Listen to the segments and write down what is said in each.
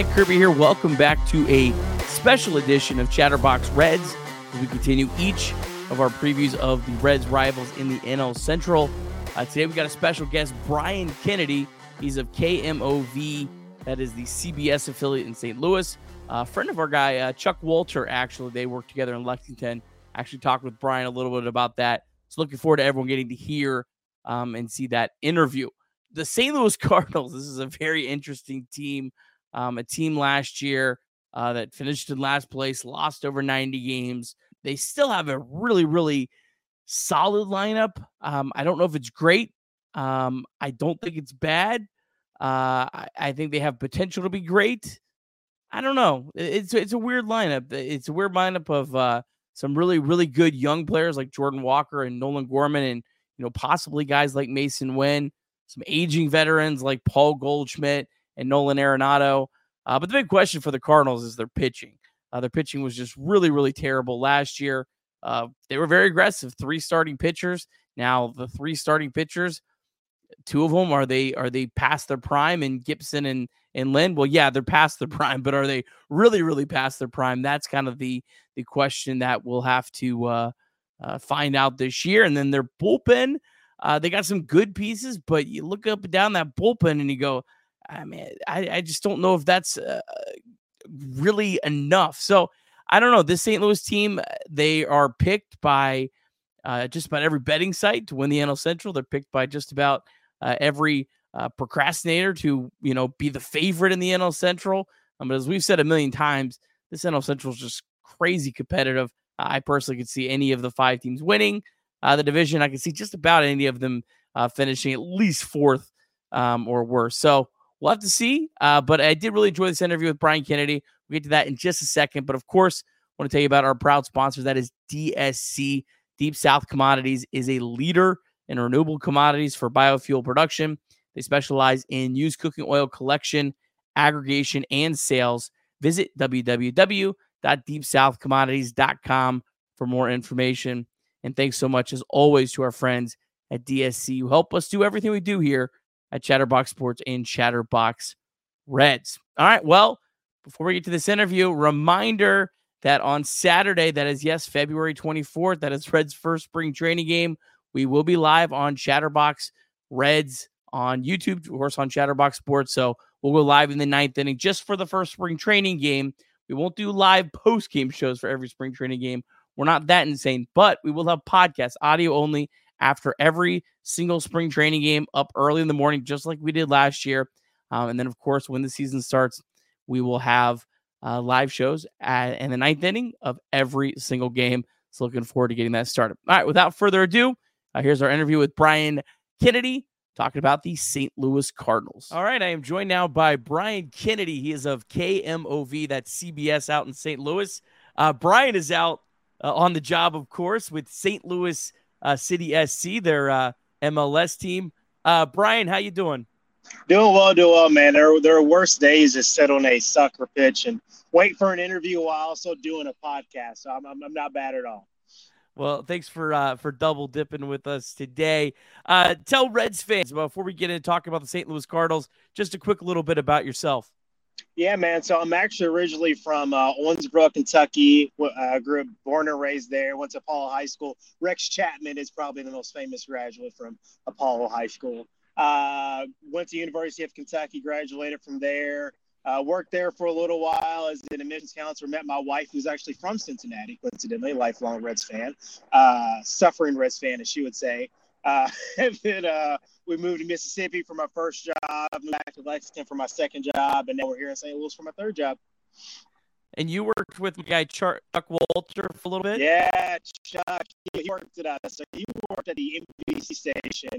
Nick Kirby here. Welcome back to a special edition of Chatterbox Reds we continue each of our previews of the Reds rivals in the NL Central. Uh, today we got a special guest, Bryan Kennedy. He's of KMOV, that is the CBS affiliate in St. Louis. A uh, friend of our guy, uh, Chuck Walter, actually, they work together in Lexington. Actually, talked with Bryan a little bit about that. So, looking forward to everyone getting to hear um, and see that interview. The St. Louis Cardinals, this is a very interesting team. Um, a team last year uh, that finished in last place, lost over 90 games. They still have a really, really solid lineup. Um, I don't know if it's great. Um, I don't think it's bad. Uh, I, I, think they have potential to be great. I don't know. It's it's a weird lineup. It's a weird lineup of uh, some really really good young players like Jordan Walker and Nolan Gorman, and you know possibly guys like Masyn Winn. Some aging veterans like Paul Goldschmidt and Nolan Arenado. Uh, but the big question for the Cardinals is their pitching. Uh, their pitching was just really, really terrible last year. Uh, they were very aggressive. Three starting pitchers. Now the three starting pitchers, two of them are they are they past their prime? And Gibson and and Lynn. Well, yeah, they're past their prime, but are they really, really past their prime? That's kind of the the question that we'll have to uh, uh, find out this year. And then their bullpen. Uh, they got some good pieces, but you look up and down that bullpen and you go, I mean, I, I just don't know if that's uh, really enough. So I don't know. This St. Louis team, uh, they are picked by uh, just about every betting site to win the NL Central. They're picked by just about uh, every uh, procrastinator to, you know, be the favorite in the NL Central. Um, but as we've said a million times, this NL Central is just crazy competitive. I personally could see any of the five teams winning uh, the division. I could see just about any of them finishing at least fourth um, or worse. So We'll have to see. Uh, but I did really enjoy this interview with Bryan Kennedy. We'll get to that in just a second. But of course, I want to tell you about our proud sponsor. That is DSC. Deep South Commodities is a leader in renewable commodities for biofuel production. They specialize in used cooking oil collection, aggregation, and sales. Visit www.deepsouthcommodities.com for more information. And thanks so much, as always, to our friends at DSC who help us do everything we do here at Chatterbox Sports and Chatterbox Reds. All right. Well, before we get to this interview, reminder that on Saturday, that is, yes, February 24th, that is Reds' first spring training game. We will be live on Chatterbox Reds on YouTube, of course, on Chatterbox Sports. So we'll go live in the ninth inning just for the first spring training game. We won't do live post game shows for every spring training game. We're not that insane, but we will have podcasts, audio only, after every single spring training game up early in the morning, just like we did last year. Um, and then, of course, when the season starts, we will have uh, live shows at, in the ninth inning of every single game. So, looking forward to getting that started. All right, without further ado, uh, here's our interview with Bryan Kennedy talking about the St. Louis Cardinals. All right, I am joined now by Bryan Kennedy. He is of KMOV, that's CBS out in St. Louis. Uh, Bryan is out uh, on the job, of course, with St. Louis uh, City SC, their uh, MLS team. Uh, Bryan, how you doing? Doing well, doing well, man. There, there are worse days to sit on a sucker pitch and wait for an interview while also doing a podcast. So I'm, I'm, I'm not bad at all. Well, thanks for uh, for double dipping with us today. Uh, tell Reds fans before we get into talking about the St. Louis Cardinals, just a quick little bit about yourself. Yeah, man. So I'm actually originally from uh, Owensboro, Kentucky. I uh, grew up, born and raised there. Went to Apollo High School. Rex Chapman is probably the most famous graduate from Apollo High School. Uh, went to University of Kentucky. Graduated from there. Uh, worked there for a little while as an admissions counselor. Met my wife, who's actually from Cincinnati, coincidentally, lifelong Reds fan, uh, suffering Reds fan, as she would say. Uh, and then uh, we moved to Mississippi for my first job, moved back to Lexington for my second job, and now we're here in St. Louis for my third job. And you worked with my guy Chuck Walter for a little bit. Yeah, Chuck. He worked at us. So he worked at the NBC station,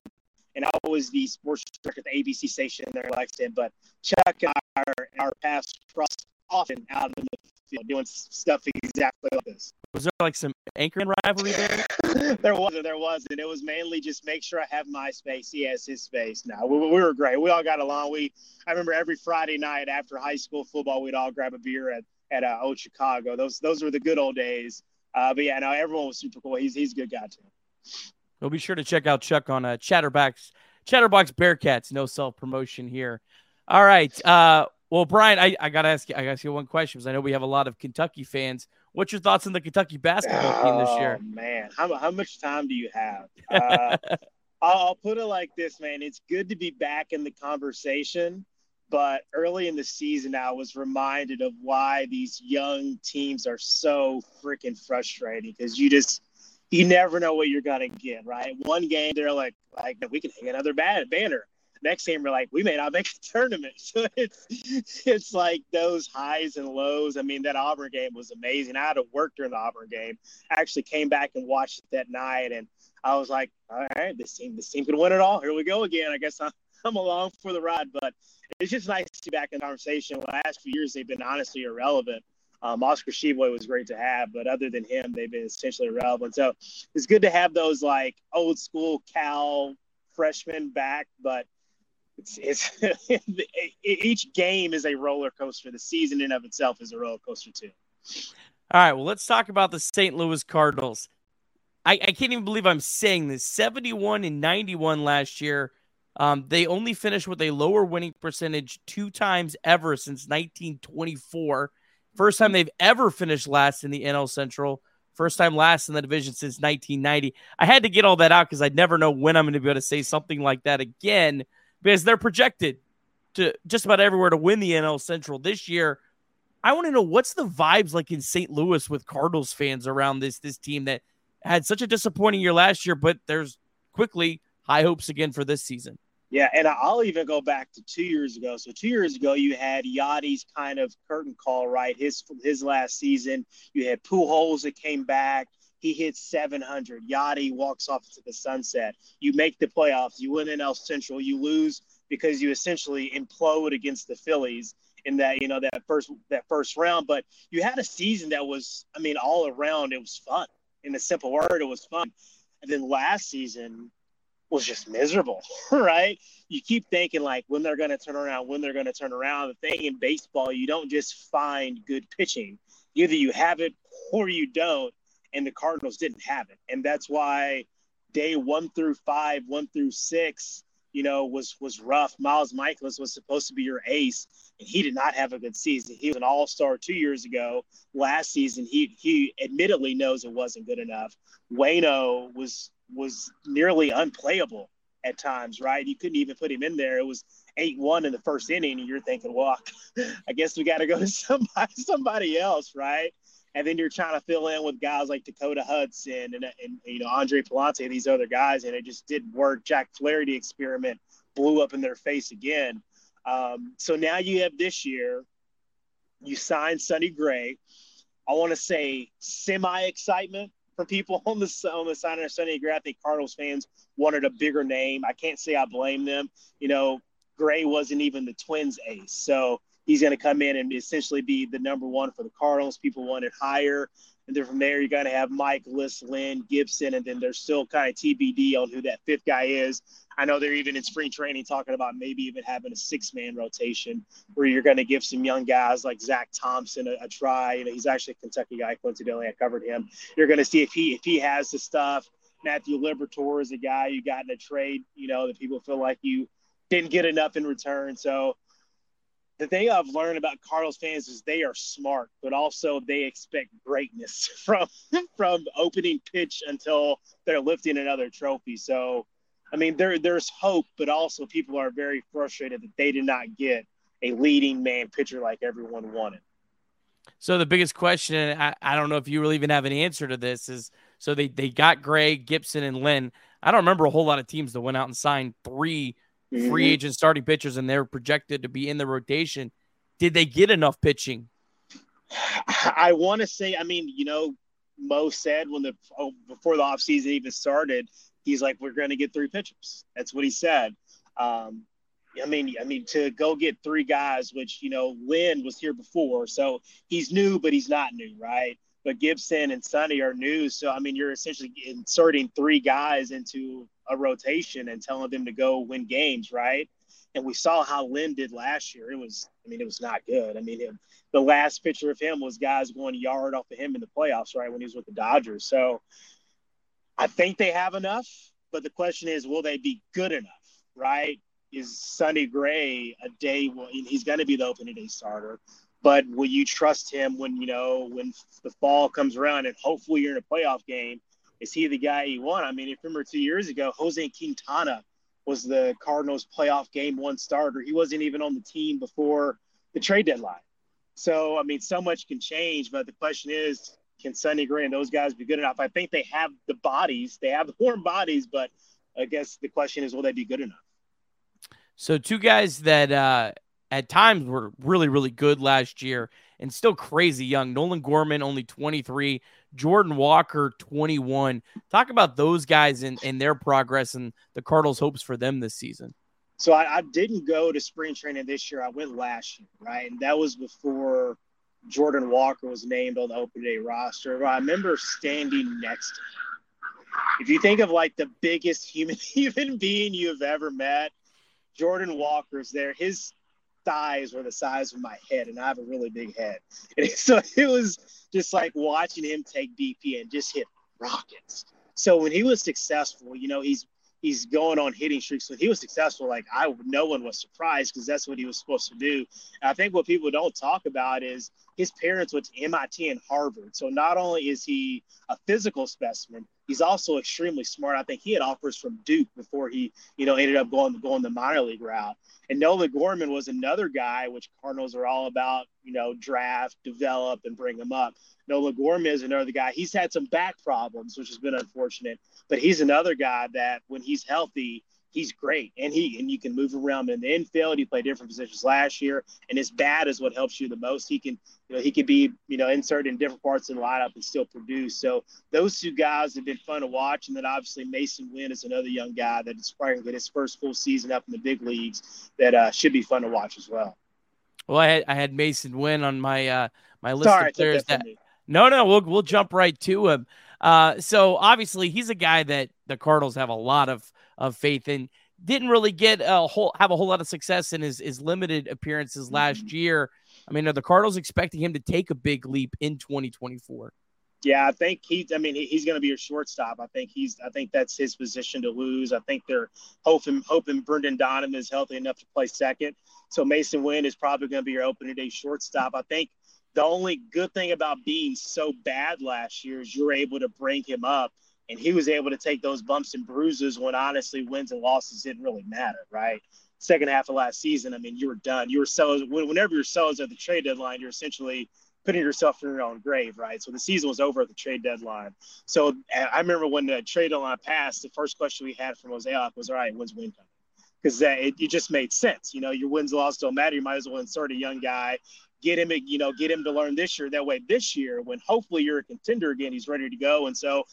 and I was the sports director at the ABC station there in Lexington. But Chuck and I, our, our paths crossed often out in the field doing stuff exactly like this. Was there like some anchoring rivalry there? there wasn't. There wasn't. It was mainly just make sure I have my space. He has his space. Now we, we were great. We all got along. We I remember every Friday night after high school football, we'd all grab a beer at at uh, Old Chicago. Those those were the good old days. Uh, but yeah, no, everyone was super cool. He's he's a good guy too. We'll be sure to check out Chuck on uh, Chatterbox Chatterbox Bearcats. No self promotion here. All right. Uh, Well, Bryan, I, I gotta ask you. I gotta ask you one question because I know we have a lot of Kentucky fans. What's your thoughts on the Kentucky basketball oh, team this year? Oh, man, how, how much time do you have? Uh, I'll put it like this, man. It's good to be back in the conversation, but early in the season, I was reminded of why these young teams are so freaking frustrating because you just you never know what you're gonna get. Right, one game they're like, like we can hang another bad banner next game we're like we may not make the tournament. So it's it's like those highs and lows. I mean that auburn game was amazing. I had to work during the auburn game. I actually came back and watched it that night and i was like all right this team this team could win it all. Here we go again. I guess i'm, I'm along for the ride but it's just nice to be back in conversation. The last few years they've been honestly irrelevant. Um, Oscar Tshiebwe was great to have, but other than him, they've been essentially irrelevant. So it's good to have those like old school Cal freshmen back, but it's, it's each game is a roller coaster. The season in of itself is a roller coaster too. All right, well, let's talk about the St. Louis Cardinals. I, I can't even believe I'm saying this. 71 and 91 last year. Um, they only finished with a lower winning percentage two times ever since 1924. First time they've ever finished last in the NL Central. First time last in the division since 1990. I had to get all that out because I never know when I'm going to be able to say something like that again because they're projected to just about everywhere to win the NL Central this year. I want to know what's the vibes like in St. Louis with Cardinals fans around this this team that had such a disappointing year last year, but there's quickly high hopes again for this season. Yeah, and I'll even go back to two years ago. So two years ago, you had Yadi's kind of curtain call, right? His his last season, you had Pujols that came back. He hits 700. Yadi walks off to the sunset. You make the playoffs. You win NL Central. You lose because you essentially implode against the Phillies in that you know that first that first round. But you had a season that was, I mean, all around it was fun. In a simple word, it was fun. And then last season was just miserable, right? You keep thinking like when they're going to turn around, when they're going to turn around. The thing in baseball, you don't just find good pitching. Either you have it or you don't and the Cardinals didn't have it. And that's why day one through five, one through six, you know, was was rough. Miles Mikolas was supposed to be your ace, and he did not have a good season. He was an all star two years ago. Last season, he he admittedly knows it wasn't good enough. Waino was was nearly unplayable at times, right? You couldn't even put him in there. It was eight one in the first inning, and you're thinking, well, I guess we got to go to somebody somebody else, right? And then you're trying to fill in with guys like Dakota Hudson and, and you know Andre Pallante, and these other guys, and it just didn't work. Jack Flaherty experiment blew up in their face again. Um, so now you have this year, you signed Sonny Gray. I want to say semi excitement for people on the on the signing of Sonny Gray. I think Cardinals fans wanted a bigger name. I can't say I blame them. You know, Gray wasn't even the Twins ace, so he's going to come in and essentially be the number one for the Cardinals. People want it higher. And then from there, you're going to have Mikolas, Lynn, Gibson, and then there's still kind of TBD on who that fifth guy is. I know they're even in spring training talking about maybe even having a six man rotation where you're going to give some young guys like Zack Thompson a, a, try. You know, he's actually a Kentucky guy, coincidentally. I covered him. You're going to see if he if he has the stuff. Matthew Liberatore is a guy you got in a trade, you know, that people feel like you didn't get enough in return. So the thing I've learned about Cardinals fans is they are smart, but also they expect greatness from from opening pitch until they're lifting another trophy. So, I mean, there there's hope, but also people are very frustrated that they did not get a leading man pitcher like everyone wanted. So the biggest question, I, I don't know if you really even have an answer to this, is so they they got Gray, Gibson, and Lynn. I don't remember a whole lot of teams that went out and signed three mm-hmm. free agent starting pitchers, and they're projected to be in the rotation. Did they get enough pitching? I want to say, I mean, you know, Mo said when the oh, before the offseason even started, he's like, "We're going to get three pitchers." That's what he said. Um, I mean, I mean, to go get three guys, which you know, Lynn was here before, so he's new, but he's not new, right? But Gibson and Sonny are new, so I mean, you're essentially inserting three guys into a rotation and telling them to go win games, right? And we saw how Lynn did last year. It was, I mean, it was not good. I mean, it, the last picture of him was guys going yard off of him in the playoffs, right, when he was with the Dodgers. So I think they have enough, but the question is, will they be good enough, right? is Sonny Gray a day? Well he's going to be the opening day starter, but will you trust him when you know when the fall comes around and hopefully you're in a playoff game? Is he the guy you want? I mean, if you remember two years ago, Jose Quintana was the Cardinals' playoff game one starter. He wasn't even on the team before the trade deadline. So, I mean, so much can change, but the question is, can Sonny Gray and those guys be good enough? I think they have the bodies, they have the warm bodies, but I guess the question is, will they be good enough? So, two guys that uh, at times were really, really good last year and still crazy young. Nolan Gorman, only 23. Jordan Walker, 21. Talk about those guys and, and their progress and the Cardinals' hopes for them this season. So I, I, didn't go to spring training this year. I went last year, right? And that was before Jordan Walker was named on the open day roster. I remember standing next to him. If you think of like the biggest human human being you've ever met, Jordan Walker's there. His thighs were the size of my head, and I have a really big head. And so it was just like watching him take BP and just hit rockets. So when he was successful, you know, he's he's going on hitting streaks. When he was successful. Like I, no one was surprised because that's what he was supposed to do. And I think what people don't talk about is his parents went to MIT and Harvard. So not only is he a physical specimen, he's also extremely smart. I think he had offers from Duke before he, you know, ended up going going the minor league route. And Nolan Gorman was another guy, which Cardinals are all about, you know, draft, develop, and bring him up. Nolan Gorman is another guy. He's had some back problems, which has been unfortunate, but he's another guy that when he's healthy, he's great. And he and you can move around in the infield. He played different positions last year, and his bat is what helps you the most. He can, you know, he could be, you know, inserted in different parts of the lineup and still produce. So those two guys have been fun to watch. And then obviously Masyn Winn is another young guy that is probably going to get his first full season up in the big leagues that uh, should be fun to watch as well. Well, I had I had Masyn Winn on my uh, my list Sorry, of players that. No, no, we'll we'll jump right to him. Uh, so obviously he's a guy that the Cardinals have a lot of of faith and Didn't really get a whole have a whole lot of success in his his limited appearances last mm-hmm. year. I mean, are the Cardinals expecting him to take a big leap in 2024? Yeah, I think he. I mean, he's going to be a shortstop. I think he's. I think that's his position to lose. I think they're hoping hoping Brendan Donovan is healthy enough to play second. So Masyn Winn is probably going to be your opening day shortstop. I think the only good thing about being so bad last year is you're able to bring him up and he was able to take those bumps and bruises when honestly wins and losses didn't really matter, right? Second half of last season, I mean, you were done. You were sellers whenever you're sellers at the trade deadline, you're essentially putting yourself in your own grave, right? So the season was over at the trade deadline. So I remember when the trade deadline passed, the first question we had from Mozeliak was, "All right, when's Winn coming?" Because it, it just made sense. You know, your wins and loss don't matter. You might as well insert a young guy get him, you know, get him to learn this year. That way, this year, when hopefully you're a contender again, he's ready to go. And so,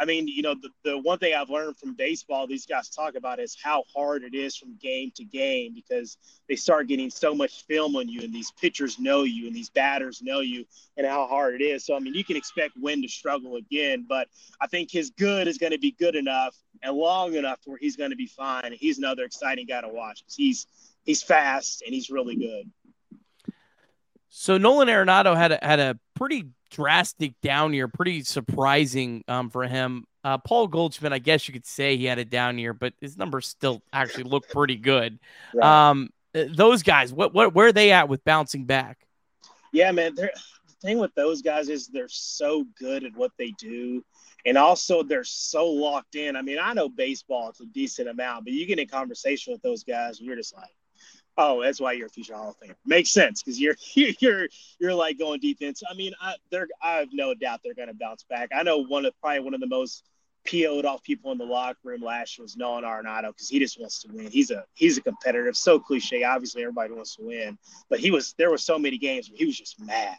I mean, you know, the, the one thing I've learned from baseball, these guys talk about is how hard it is from game to game because they start getting so much film on you, and these pitchers know you, and these batters know you, and how hard it is. So, I mean, you can expect Winn to struggle again, but I think his good is going to be good enough and long enough where he's going to be fine. He's another exciting guy to watch because he's he's fast and he's really good. So Nolan Arenado had a, had a pretty drastic down year, pretty surprising um, for him. Uh, Paul Goldschmidt, I guess you could say he had a down year, but his numbers still actually look pretty good. Right. Um, uh, those guys, what what where are they at with bouncing back? Yeah, man. the thing with those guys is they're so good at what they do, and also they're so locked in. I mean, I know baseball it's a decent amount, but you get in conversation with those guys, and you're just like, Oh, that's why you're a future Hall of Famer. Makes sense because you're you're you're like going defense. I mean, I, they're I have no doubt they're going to bounce back. I know one of probably one of the most PO'd off people in the locker room last year was Nolan Arenado because he just wants to win. He's a he's a competitor. So cliche. Obviously, everybody wants to win, but he was there were so many games where he was just mad,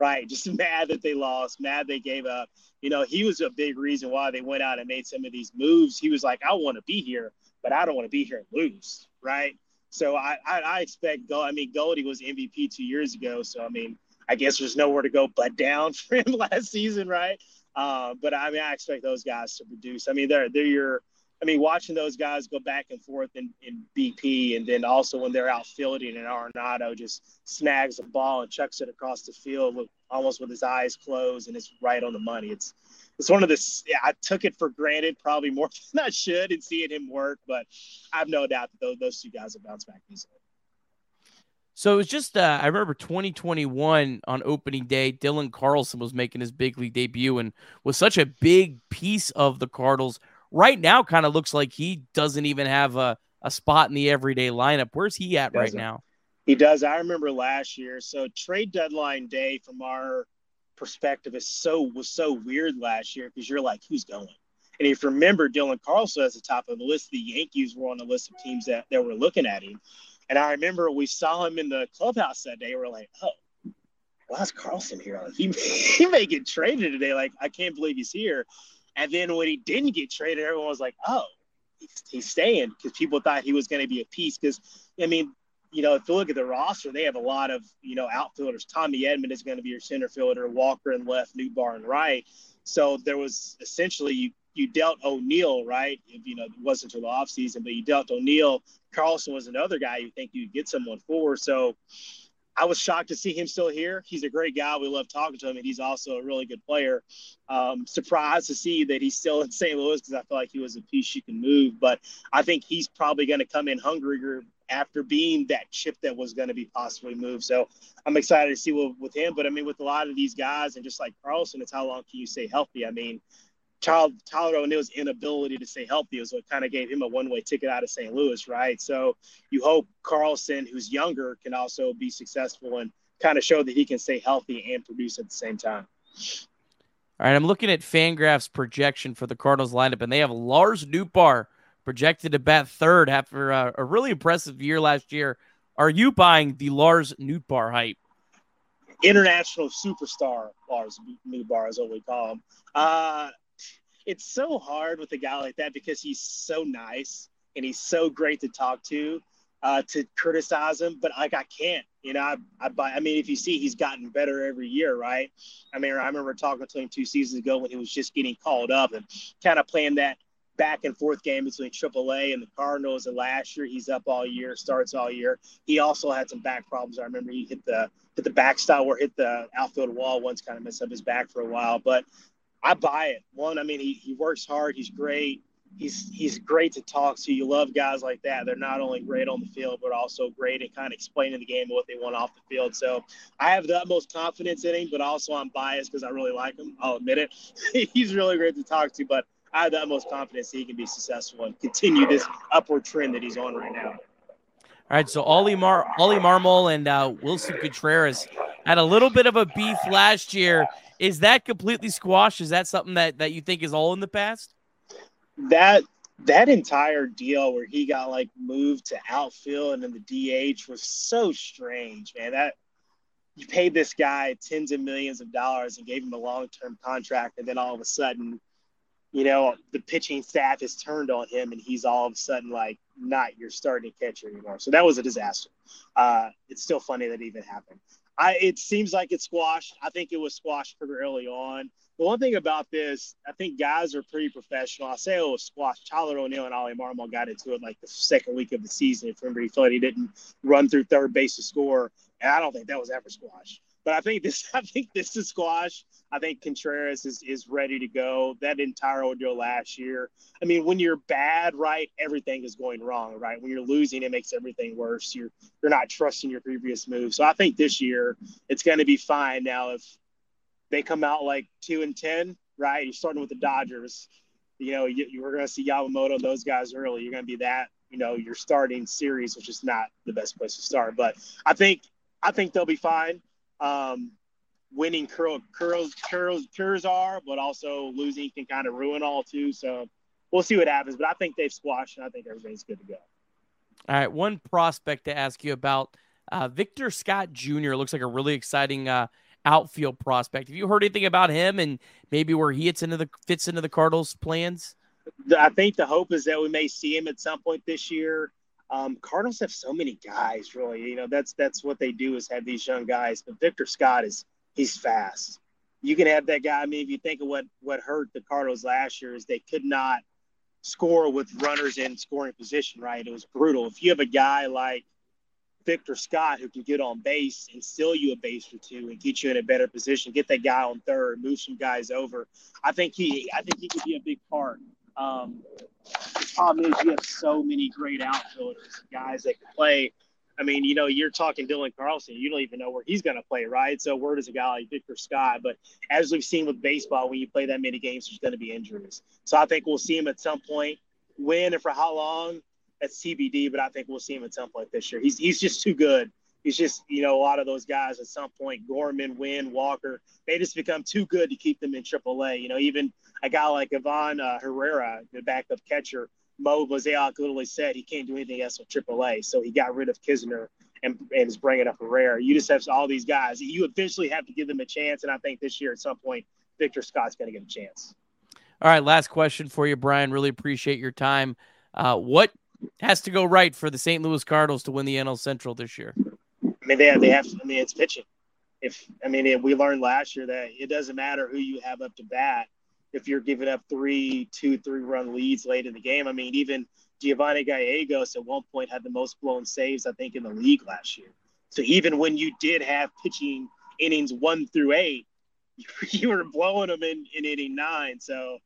right? Just mad that they lost, mad they gave up. You know, he was a big reason why they went out and made some of these moves. He was like, I want to be here, but I don't want to be here and lose, right? So I, I, I expect Go. I mean, Goldie was MVP two years ago. So I mean, I guess there's nowhere to go but down for him last season, right? Uh, but I mean, I expect those guys to produce. I mean, they're they're your. I mean, watching those guys go back and forth in, in BP, and then also when they're out fielding and Arenado just snags the ball and chucks it across the field with, almost with his eyes closed, and it's right on the money. It's it's one of the yeah, I took it for granted probably more than I should in seeing him work, but I have no doubt that those, those two guys will bounce back easily. So it was just uh, I remember 2021 on opening day, Dylan Carlson was making his big league debut and was such a big piece of the Cardinals. Right now, kind of looks like he doesn't even have a, a spot in the everyday lineup. Where's he at right now? He does. I remember last year. So trade deadline day from our perspective is so was so weird last year because you're like, who's going? And if you remember, Dylan Carlson at the top of the list, the Yankees were on the list of teams that, that were looking at him. And I remember we saw him in the clubhouse that day. We're like, oh, why is Carlson here. Like, he, he may get traded today. Like, I can't believe he's here. And then when he didn't get traded, everyone was like, oh, he's, he's staying because people thought he was going to be a piece. Because, I mean, you know, if you look at the roster, they have a lot of, you know, outfielders. Tommy Edman is going to be your center fielder, Walker and left, Nootbaar and right. So there was essentially you you dealt O'Neill, right? If, you know, it wasn't until the offseason, but you dealt O'Neill. Carlson was another guy you think you'd get someone for. So I was shocked to see him still here. He's a great guy. We love talking to him, and he's also a really good player. Um, surprised to see that he's still in St. Louis because I feel like he was a piece you can move. But I think he's probably going to come in hungrier after being that chip that was going to be possibly moved. So I'm excited to see what with him. But I mean, with a lot of these guys, and just like Carlson, it's how long can you stay healthy? I mean, Child, Tyler O'Neill's inability to stay healthy is what kind of gave him a one way ticket out of St. Louis, right? So you hope Carlson, who's younger, can also be successful and kind of show that he can stay healthy and produce at the same time. All right, I'm looking at Fangraphs projection for the Cardinals lineup, and they have Lars Nootbaar projected to bat third after a, a really impressive year last year. Are you buying the Lars Nootbaar hype? International superstar Lars Nootbaar is what we call him. Uh, it's so hard with a guy like that because he's so nice and he's so great to talk to. Uh, to criticize him, but like I can't, you know. I, I, I mean, if you see, he's gotten better every year, right? I mean, I remember talking to him two seasons ago when he was just getting called up and kind of playing that back and forth game between AAA and the Cardinals. And last year, he's up all year, starts all year. He also had some back problems. I remember he hit the hit the backstop or hit the outfield wall once, kind of messed up his back for a while. But I buy it. One, I mean, he, he works hard. He's great. He's he's great to talk to. You love guys like that. They're not only great on the field, but also great at kind of explaining the game and what they want off the field. So I have the utmost confidence in him, but also I'm biased because I really like him. I'll admit it. he's really great to talk to, but I have the utmost confidence he can be successful and continue this upward trend that he's on right now. All right, so Oli Mar Oli Marmol and uh, Willson Contreras had a little bit of a beef last year is that completely squashed? Is that something that that you think is all in the past? That that entire deal where he got like moved to outfield and then the DH was so strange, man. That you paid this guy tens of millions of dollars and gave him a long term contract, and then all of a sudden, you know, the pitching staff has turned on him, and he's all of a sudden like not your starting catcher anymore. So that was a disaster. Uh, it's still funny that even happened. I it seems like it's squashed. I think it was squashed pretty early on. The one thing about this, I think guys are pretty professional. I say it was squashed. Tyler O'Neill and Oli Marmol got into it like the second week of the season. If remember, he felt he didn't run through third base to score, and I don't think that was ever squashed. But I think this, I think this is squash. I think Contreras is, is ready to go. That entire ordeal last year. I mean, when you're bad, right, everything is going wrong, right? When you're losing, it makes everything worse. You're you're not trusting your previous move. So I think this year it's going to be fine. Now, if they come out like two and ten, right? You're starting with the Dodgers. You know, you, you are going to see Yamamoto, those guys early. You're going to be that. You know, you're starting series, which is not the best place to start. But I think I think they'll be fine um, winning curl, curls, curls, cures are, but also losing can kind of ruin all too. So we'll see what happens. But I think they've squashed, and I think everything's good to go. All right, one prospect to ask you about uh, Victor Scott Jr. looks like a really exciting uh, outfield prospect. Have you heard anything about him and maybe where he fits into the fits into the Cardinals' plans? I think the hope is that we may see him at some point this year. Um, Cardinals have so many guys, really. You know, that's that's what they do is have these young guys. But Victor Scott is he's fast. You can have that guy. I mean, if you think of what what hurt the Cardinals last year is they could not score with runners in scoring position. Right, it was brutal. If you have a guy like Victor Scott who can get on base and steal you a base or two and get you in a better position, get that guy on third, move some guys over. I think he I think he could be a big part. Um, problem is you have so many great outfielders, guys that can play. I mean, you know, you're talking Dylan Carlson. You don't even know where he's going to play, right? So where does a guy like Victor Scott? But as we've seen with baseball, when you play that many games, there's going to be injuries. So I think we'll see him at some point. When and for how long, that's TBD. But I think we'll see him at some point this year. He's he's just too good. He's just you know a lot of those guys at some point, Gorman, Winn, Walker, they just become too good to keep them in AAA. You know, even a guy like Ivan uh, Herrera, the backup catcher Mo Mozeliak literally said he can't do anything else with AAA, so he got rid of Knizner and, and is bringing up Herrera. You just have all these guys. You eventually have to give them a chance, and I think this year at some point, Victor Scott's going to get a chance. All right, last question for you, Bryan. Really appreciate your time. Uh, what has to go right for the St. Louis Cardinals to win the NL Central this year? I mean, they have, they have. I mean, it's pitching. If I mean, we learned last year that it doesn't matter who you have up to bat if you're giving up three, two, three run leads late in the game. I mean, even Giovanni Gallegos at one point had the most blown saves, I think, in the league last year. So even when you did have pitching innings one through eight, you were blowing them in, in inning nine. So,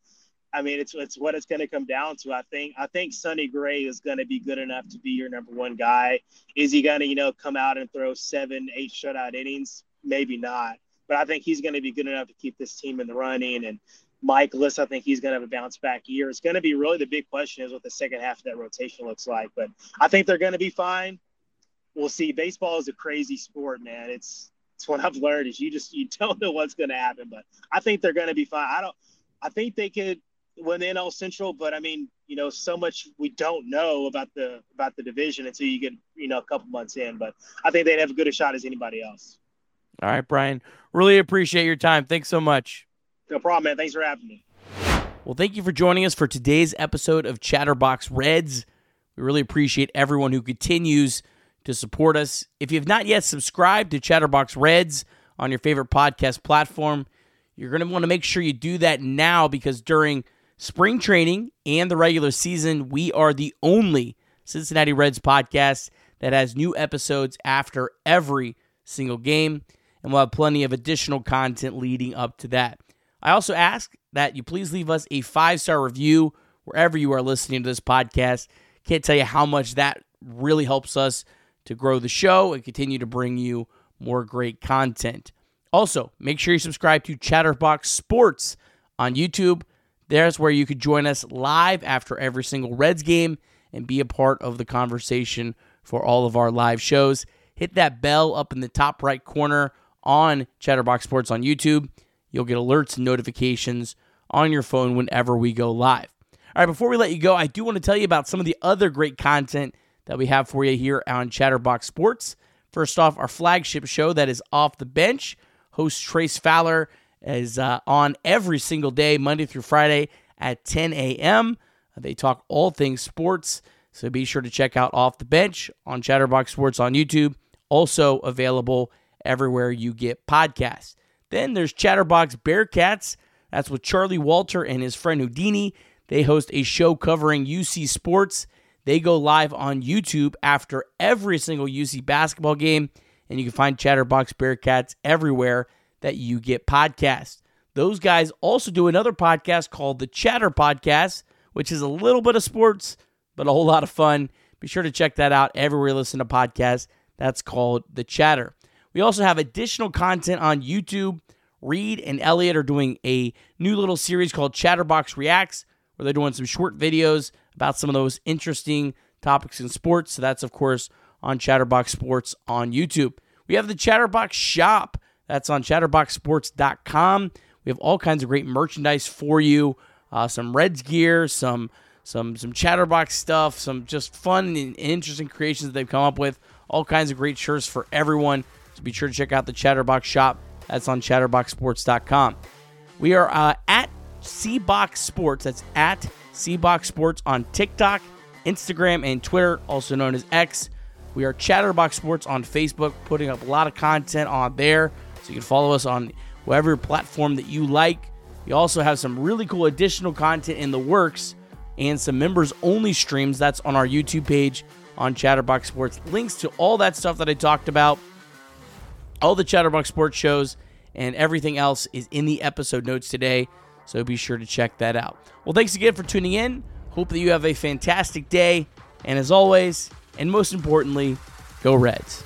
I mean, it's it's what it's going to come down to. I think I think Sonny Gray is going to be good enough to be your number one guy. Is he going to you know come out and throw seven, eight shutout innings? Maybe not. But I think he's going to be good enough to keep this team in the running and Mikolas, I think he's going to have a bounce back year. It's going to be really the big question is what the second half of that rotation looks like. But I think they're going to be fine. We'll see. Baseball is a crazy sport, man. It's it's what I've learned is you just you don't know what's going to happen. But I think they're going to be fine. I don't. I think they could win the NL Central, but I mean, you know, so much we don't know about the about the division until you get you know a couple months in. But I think they'd have as good a shot as anybody else. All right, Bryan. Really appreciate your time. Thanks so much. No problem, man. Thanks for having me. Well, thank you for joining us for today's episode of Chatterbox Reds. We really appreciate everyone who continues to support us. If you have not yet subscribed to Chatterbox Reds on your favorite podcast platform, you're going to want to make sure you do that now because during spring training and the regular season, we are the only Cincinnati Reds podcast that has new episodes after every single game, and we'll have plenty of additional content leading up to that. I also ask that you please leave us a five star review wherever you are listening to this podcast. Can't tell you how much that really helps us to grow the show and continue to bring you more great content. Also, make sure you subscribe to Chatterbox Sports on YouTube. There's where you could join us live after every single Reds game and be a part of the conversation for all of our live shows. Hit that bell up in the top right corner on Chatterbox Sports on YouTube You'll get alerts and notifications on your phone whenever we go live. All right, before we let you go, I do want to tell you about some of the other great content that we have for you here on Chatterbox Sports. First off, our flagship show that is Off the Bench. Host Trace Fowler is uh, on every single day, Monday through Friday at 10 a.m. They talk all things sports, so be sure to check out Off the Bench on Chatterbox Sports on YouTube. Also available everywhere you get podcasts. Then there's Chatterbox Bearcats. That's with Charlie Walter and his friend Houdini. They host a show covering UC sports. They go live on YouTube after every single UC basketball game, and you can find Chatterbox Bearcats everywhere that you get podcasts. Those guys also do another podcast called the Chatter Podcast, which is a little bit of sports, but a whole lot of fun. Be sure to check that out everywhere you listen to podcasts. That's called The Chatter. We also have additional content on YouTube. Reed and Elliot are doing a new little series called Chatterbox Reacts, where they're doing some short videos about some of those interesting topics in sports. So that's, of course, on Chatterbox Sports on YouTube. We have the Chatterbox Shop. That's on chatterboxsports.com. We have all kinds of great merchandise for you. Uh, some Reds gear, some some some Chatterbox stuff, some just fun and interesting creations that they've come up with. All kinds of great shirts for everyone. So be sure to check out the Chatterbox shop. That's on chatterboxsports.com. We are uh, at Cbox Sports. That's at Cbox Sports on TikTok, Instagram, and Twitter, also known as X. We are Chatterbox Sports on Facebook, putting up a lot of content on there. So you can follow us on whatever platform that you like. We also have some really cool additional content in the works and some members only streams. That's on our YouTube page on Chatterbox Sports. Links to all that stuff that I talked about, all the Chatterbox Sports shows, and everything else is in the episode notes today. So be sure to check that out. Well, thanks again for tuning in. Hope that you have a fantastic day. And as always, and most importantly, go Reds.